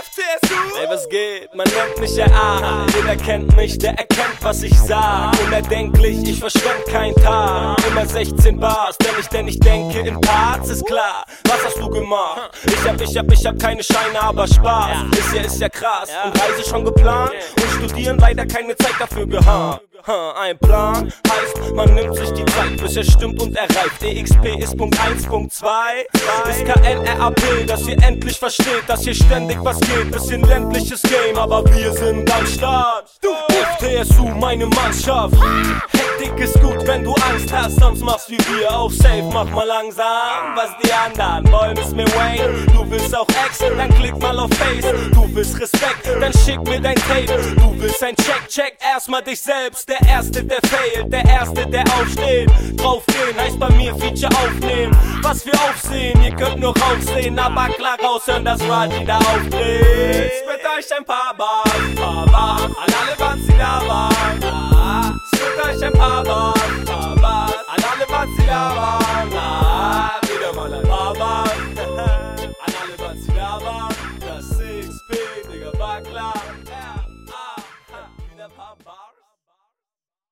FTSU. Ey, was geht? Man nennt mich der A. Jeder kennt mich, der erkennt, was ich sag. Unerdenklich, ich verschwend keinen Tag. Immer 16 Bars, wenn ich denn nicht denke in Parts, ist klar. Was hast du gemacht? Ich hab, ich hab, ich hab keine Scheine, aber Spaß. Das hier ist ja krass. Und Reise schon geplant. Und studieren leider keine Zeit dafür gehabt. Ein Plan heißt, man nimmt sich die Zeit, bis er stimmt und erreicht. EXP ist Punkt 1, Punkt 2. Ist KNRAP, dass ihr endlich versteht, dass hier ständig was geht. Bisschen ländliches Game, aber wir sind am Start. Du, FTSU, meine Mannschaft. Hektik ist gut, wenn du Angst hast, sonst machst wie wir auf Safe. Mach mal langsam, was die anderen wollen, ist mir Wayne. Du willst auch Action, dann klick mal auf Face. Du willst Respekt, dann schick mir dein Tape. Du willst ein Check, check erstmal dich selbst. Der Erste, der failt, der Erste, der aufsteht. Draufgehen heißt bei mir Feature aufnehmen. Was wir aufsehen, ihr könnt nur raussehen, aber klar raushören, dass Raji da auftritt. Spit euch ein paar Bars. Club.